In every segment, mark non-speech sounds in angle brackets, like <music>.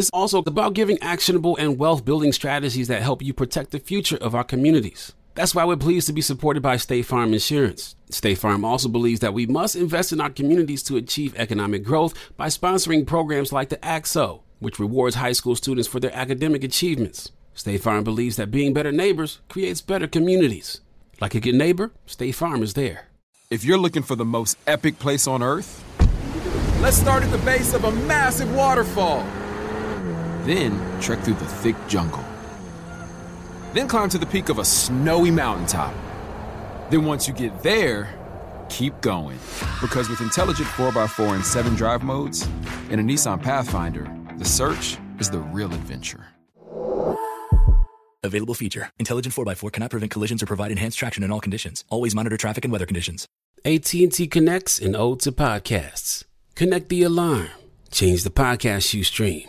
It's also about giving actionable and wealth building strategies that help you protect the future of our communities. That's why we're pleased to be supported by State Farm Insurance. State Farm also believes that we must invest in our communities to achieve economic growth by sponsoring programs like the AXO, which rewards high school students for their academic achievements. State Farm believes that being better neighbors creates better communities. Like a good neighbor, State Farm is there. If you're looking for the most epic place on earth, let's start at the base of a massive waterfall. Then trek through the thick jungle. Then climb to the peak of a snowy mountaintop. Then once you get there, keep going. Because with intelligent 4x4 and 7 drive modes and a Nissan Pathfinder, the search is the real adventure. Available feature. Intelligent 4x4 cannot prevent collisions or provide enhanced traction in all conditions. Always monitor traffic and weather conditions. AT&T connects and ode to podcasts. Connect the alarm. Change the podcast you stream.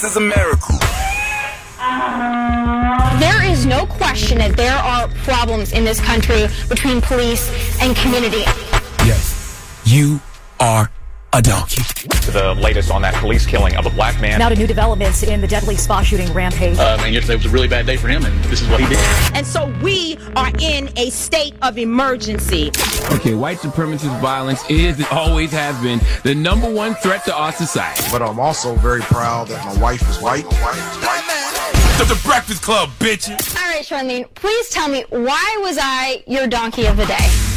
This is America. There is no question that there are problems in this country between police and community. Yes, you are a donkey. The latest on that police killing of a black man. Now to new developments in the deadly spa shooting rampage. Um, and yesterday was a really bad day for him, and this is what he did. And so we are in a state of emergency. Okay, white supremacist violence is and always has been the number one threat to our society. But I'm also very proud that my wife is white. My wife is white. The, the Breakfast Club, bitches. All right, Charlene, please tell me why was I your donkey of the day?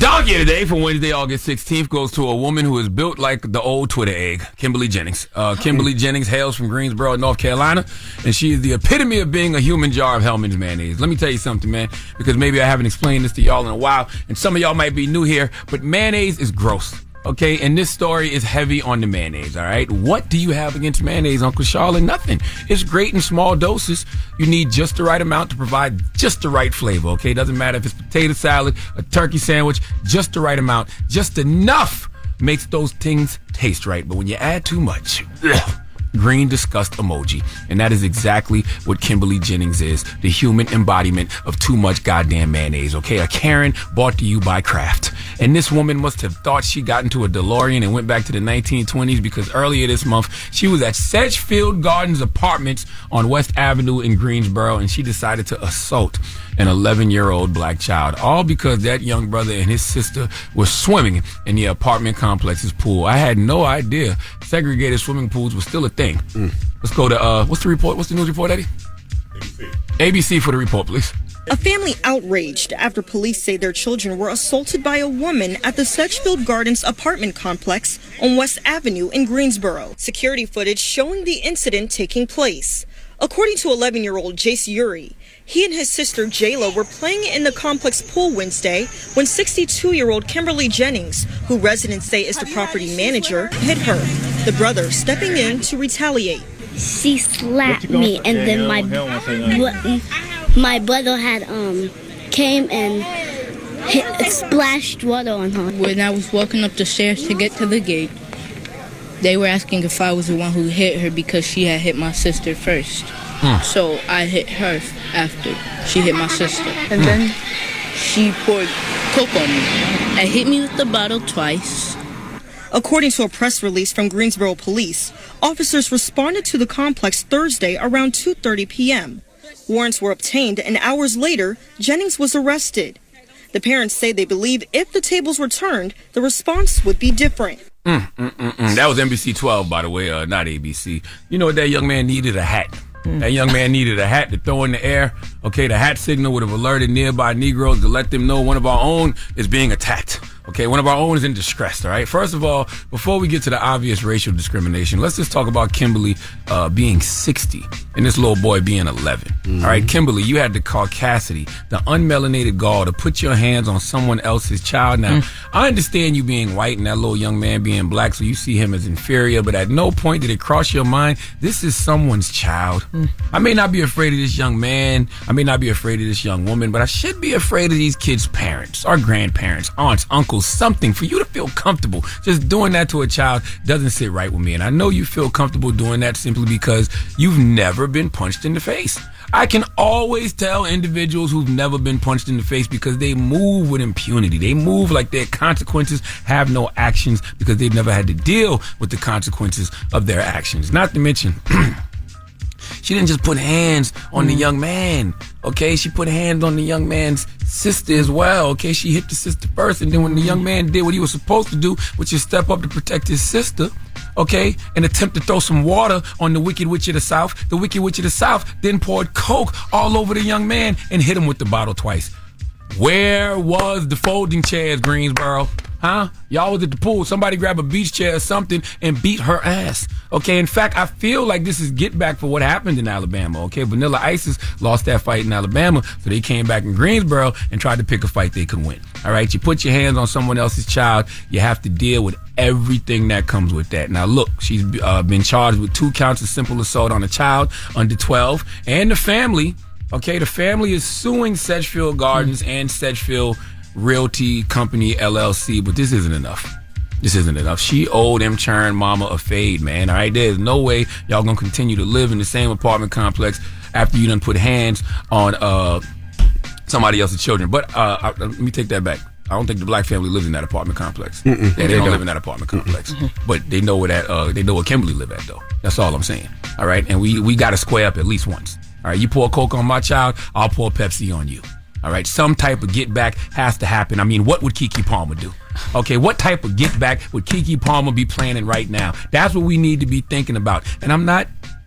Donkey today for Wednesday, August 16th goes to a woman who is built like the old Twitter egg, Kimberly Jennings. Uh, Kimberly Jennings hails from Greensboro, North Carolina, and she is the epitome of being a human jar of Hellmann's mayonnaise. Let me tell you something, man, because maybe I haven't explained this to y'all in a while, and some of y'all might be new here, but mayonnaise is gross. Okay, and this story is heavy on the mayonnaise, all right? What do you have against mayonnaise, Uncle Charlotte? Nothing. It's great in small doses. You need just the right amount to provide just the right flavor, okay? Doesn't matter if it's potato salad, a turkey sandwich, just the right amount, just enough makes those things taste right. But when you add too much, <clears throat> green disgust emoji. And that is exactly what Kimberly Jennings is the human embodiment of too much goddamn mayonnaise, okay? A Karen brought to you by Kraft. And this woman must have thought she got into a DeLorean and went back to the 1920s because earlier this month she was at Sedgefield Gardens Apartments on West Avenue in Greensboro and she decided to assault an 11 year old black child, all because that young brother and his sister were swimming in the apartment complex's pool. I had no idea segregated swimming pools were still a thing. Let's go to, uh, what's the report? What's the news report, Eddie? ABC. ABC for the report, please. A family outraged after police say their children were assaulted by a woman at the Sedgefield Gardens apartment complex on West Avenue in Greensboro. Security footage showing the incident taking place. According to 11 year old Jace Uri, He and his sister Jayla were playing in the complex pool Wednesday when 62-year-old Kimberly Jennings, who residents say is the property manager, hit her. The brother stepping in to retaliate. She slapped me, and then my bro- my brother had um came and hit, splashed water on her. When I was walking up the stairs to get to the gate, they were asking if I was the one who hit her because she had hit my sister first. Hmm. So I hit her after she hit my sister. And Hmm. then she poured coke on me and hit me with the bottle twice. According to a press release from Greensboro Police, officers responded to the complex Thursday around 2:30 p.m. Warrants were obtained and hours later, Jennings was arrested. The parents say they believe if the tables were turned, the response would be different. Mm, mm, mm, mm. That was NBC 12, by the way, uh, not ABC. You know what that young man needed? A hat. That young man needed a hat to throw in the air. Okay, the hat signal would have alerted nearby Negroes to let them know one of our own is being attacked. Okay, one of our own is in distress. All right. First of all, before we get to the obvious racial discrimination, let's just talk about Kimberly uh, being 60 and this little boy being 11. All right, mm-hmm. Kimberly, you had the caucasity, the unmelanated gall to put your hands on someone else's child. Now, mm. I understand you being white and that little young man being black, so you see him as inferior, but at no point did it cross your mind this is someone's child. Mm. I may not be afraid of this young man, I may not be afraid of this young woman, but I should be afraid of these kids' parents, our grandparents, aunts, uncles, something for you to feel comfortable. Just doing that to a child doesn't sit right with me. And I know you feel comfortable doing that simply because you've never been punched in the face. I can always tell individuals who've never been punched in the face because they move with impunity. They move like their consequences have no actions because they've never had to deal with the consequences of their actions. Not to mention, <clears throat> she didn't just put hands on the mm. young man. Okay, she put hands on the young man's sister as well. Okay, she hit the sister first, and then when the young man did what he was supposed to do, which is step up to protect his sister, okay, and attempt to throw some water on the Wicked Witch of the South, the Wicked Witch of the South then poured coke all over the young man and hit him with the bottle twice. Where was the folding chairs, Greensboro? Huh? Y'all was at the pool. Somebody grab a beach chair or something and beat her ass. Okay. In fact, I feel like this is get back for what happened in Alabama. Okay. Vanilla Isis lost that fight in Alabama, so they came back in Greensboro and tried to pick a fight they could win. All right. You put your hands on someone else's child, you have to deal with everything that comes with that. Now, look, she's uh, been charged with two counts of simple assault on a child under 12 and the family. Okay, the family is suing Sedgefield Gardens and Sedgefield Realty Company LLC, but this isn't enough. This isn't enough. She owed them churn mama a fade, man. All right, there's no way y'all gonna continue to live in the same apartment complex after you done put hands on uh somebody else's children. But uh, I, let me take that back. I don't think the black family lives in that apartment complex. Yeah, They they, don't, don't. live in that apartment complex, but they know where that uh, they know where Kimberly live at though. That's all I'm saying. All right, and we we got to square up at least once. All right, you pour Coke on my child, I'll pour Pepsi on you. All right, some type of get back has to happen. I mean, what would Keke Palmer do? Okay, what type of get back would Keke Palmer be planning right now? That's what we need to be thinking about. And I'm not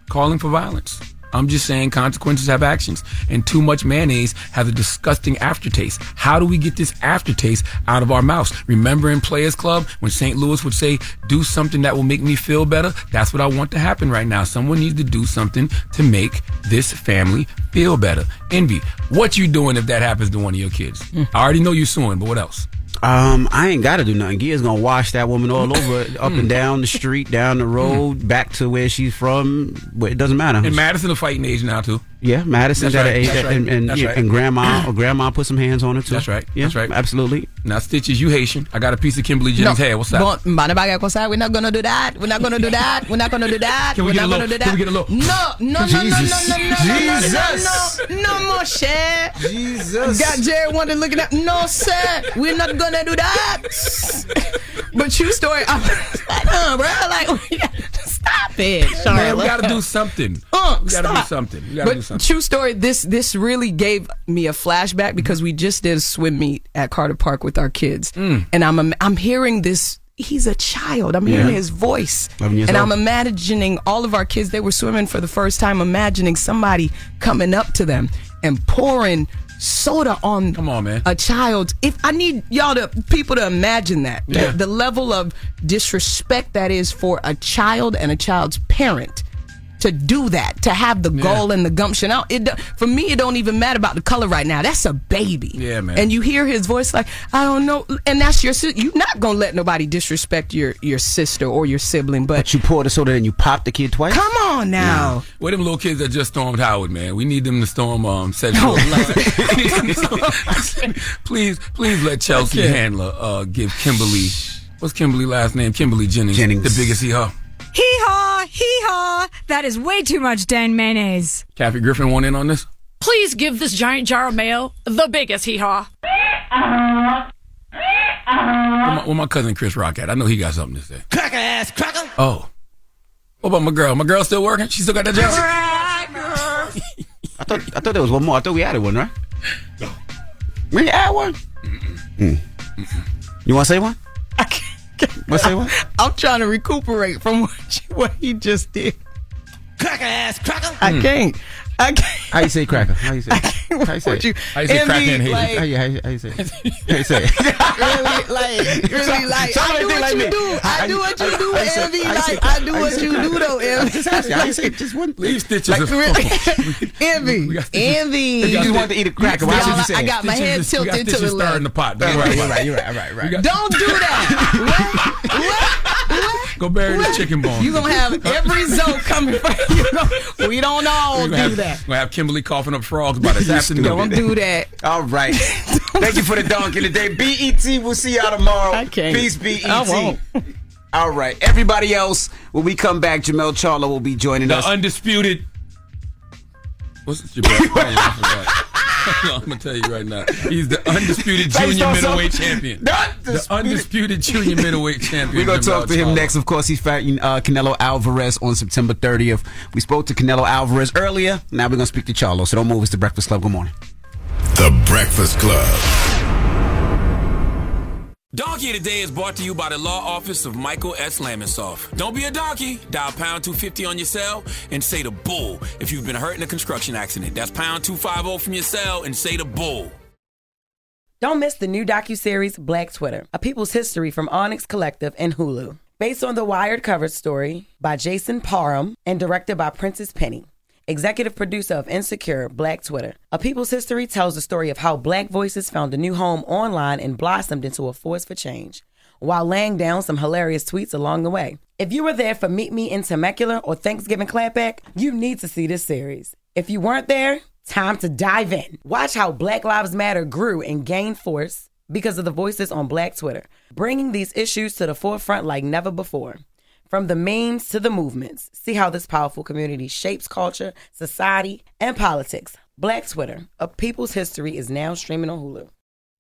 calling for violence. I'm just saying consequences have actions, and too much mayonnaise has a disgusting aftertaste. How do we get this aftertaste out of our mouths? Remember in Players Club when St. Louis would say, "Do something that will make me feel better." That's what I want to happen right now. Someone needs to do something to make this family feel better. Envy, what you doing if that happens to one of your kids? Hmm. I already know you're suing, but what else? Um, I ain't got to do nothing. Gia's gonna wash that woman all over, up and down the street, down the road, back to where she's from. But it doesn't matter. And Madison a fighting age now too. Yeah, Madison's That's at right. an age, That's right. and and, That's yeah, right. and grandma or grandma put some hands on her too. That's right. Yeah, That's right. Absolutely. Now Stitches, you Haitian. I got a piece of Kimberly Jennings hair. What's up? But, man, bagay ko sa, we're not gonna do that. We're not gonna do that. We're not gonna do that. Can we we're get a not little- gonna do that. can we get a little- No, no, no, no, no, no, no, no, Jesus. no, no, no, no, more share. Jesus. Got Jerry wanted looking at. No, sir, we're not gonna do that. but true story. I'm like, uh, bro, like, stop <laughs> it. Sorry, Man, we gotta do something. Uh, we gotta stop. do something. We gotta but do something. true story. This this really gave me a flashback because we just did a swim meet at Carter Park with our kids, Mm. and I'm I'm hearing this. He's a child. I'm hearing Yeah. his voice, and old. I'm imagining all of our kids. They were swimming for the first time. Imagining somebody coming up to them and pouring soda on Come on, man. a child. If I need y'all to people to imagine that Yeah. the, the level of disrespect that is for a child and a child's parent to do that, to have the goal and the gumption out. It do- for me, it don't even matter about the color right now. That's a baby. Yeah, man. And you hear his voice like, I don't know, and that's your. You're not gonna let nobody disrespect your your sister or your sibling, but, But you poured the soda and you popped the kid twice. come on now. Where them little kids that just stormed Howard, man? We need them to storm um Central. <laughs> <laughs> please, please let Chelsea Handler uh, give Kimberly. What's Kimberly last name? Kimberly Jennings. Jennings. The biggest hee haw. Hee haw, hee haw. That is way too much Dan mayonnaise. Kathy Griffin want in on this. Please give this giant jar of mayo the biggest hee haw. Where my, where my cousin Chris Rock at? I know he got something to say. Cracker ass cracker. Oh. What about my girl? My girl still working? She still got that job? I thought I thought there was one more. I thought we added one, right? We ain't add one. Mm. You want to say one? I can't. Want to say one? I'm trying to recuperate from what, you, what he just did. Cracker ass cracker. I hmm. can't. I can't. How you say cracker? How you say? It? How you <laughs> say? What it? you- How you say Envy, crack and hate? like- How you, how you, how you say? it? <laughs> How you say? really, like, really, like, I Somebody do what like you me. do. I How do you- what you how you- do, how you say- Envy. how you Like, I do how what say you cracker? do, though, <laughs> Envy. Just ask you, How you say just one? Leave stitches. Like, Envy, We got stitches. envy. You just wanted to eat a cracker. Why Y'all, should you I say? it? got my head Stitches- we got tilted to the stitches stirring left. the pot. You're right. You're right. You're right. Right. Right. Don't do that. what? What? Go bury the chicken bone. You gonna have <laughs> every zone coming from you. <laughs> Know, we don't all We're do have, that. We're gonna have Kimberly coughing up frogs by this <laughs> afternoon. Don't do that. All right. Thank you for the donkey today. BET. We'll see y'all tomorrow. I can't. Peace, BET. I won't. All right. Everybody else, when we come back, Jermell Charlo will be joining The us. undisputed. What's this? Your? I forgot. I'm gonna tell you right now. He's the undisputed junior middleweight champion. Not The undisputed junior <laughs> middleweight champion. We're going to talk to him Charlo. next. Of course, he's fighting uh, Canelo Alvarez on September 30th. We spoke to Canelo Alvarez earlier. Now we're going to speak to Charlo. So don't move. It's the Breakfast Club. Good morning. The Breakfast Club. Donkey of the Day is brought to you by the law office of Michael S. Lamonsoff. Don't be a donkey. Dial pound 250 on your cell and say the bull if you've been hurt in a construction accident. That's pound 250 from your cell and say the bull. Don't miss the new docuseries Black Twitter, A People's History from Onyx Collective and Hulu. Based on the Wired cover story by Jason Parham and directed by Prentice Penny. Executive producer of Insecure, Black Twitter. A People's History tells the story of how black voices found a new home online and blossomed into a force for change, while laying down some hilarious tweets along the way. If you were there for Meet Me in Temecula or Thanksgiving Clapback, you need to see this series. If you weren't there, time to dive in. Watch how Black Lives Matter grew and gained force because of the voices on Black Twitter, bringing these issues to the forefront like never before. From the memes to the movements, see how this powerful community shapes culture, society, and politics. Black Twitter, a people's history, is now streaming on Hulu.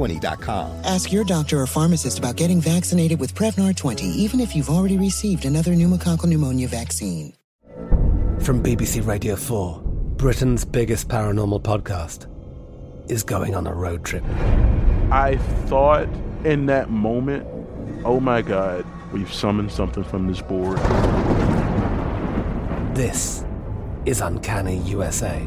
Prevnar20.com. Ask your doctor or pharmacist about getting vaccinated with Prevnar 20, even if you've already received another pneumococcal pneumonia vaccine. From BBC Radio 4, Britain's biggest paranormal podcast is going on a road trip. I thought in that moment, oh my God, we've summoned something from this board. This is Uncanny USA.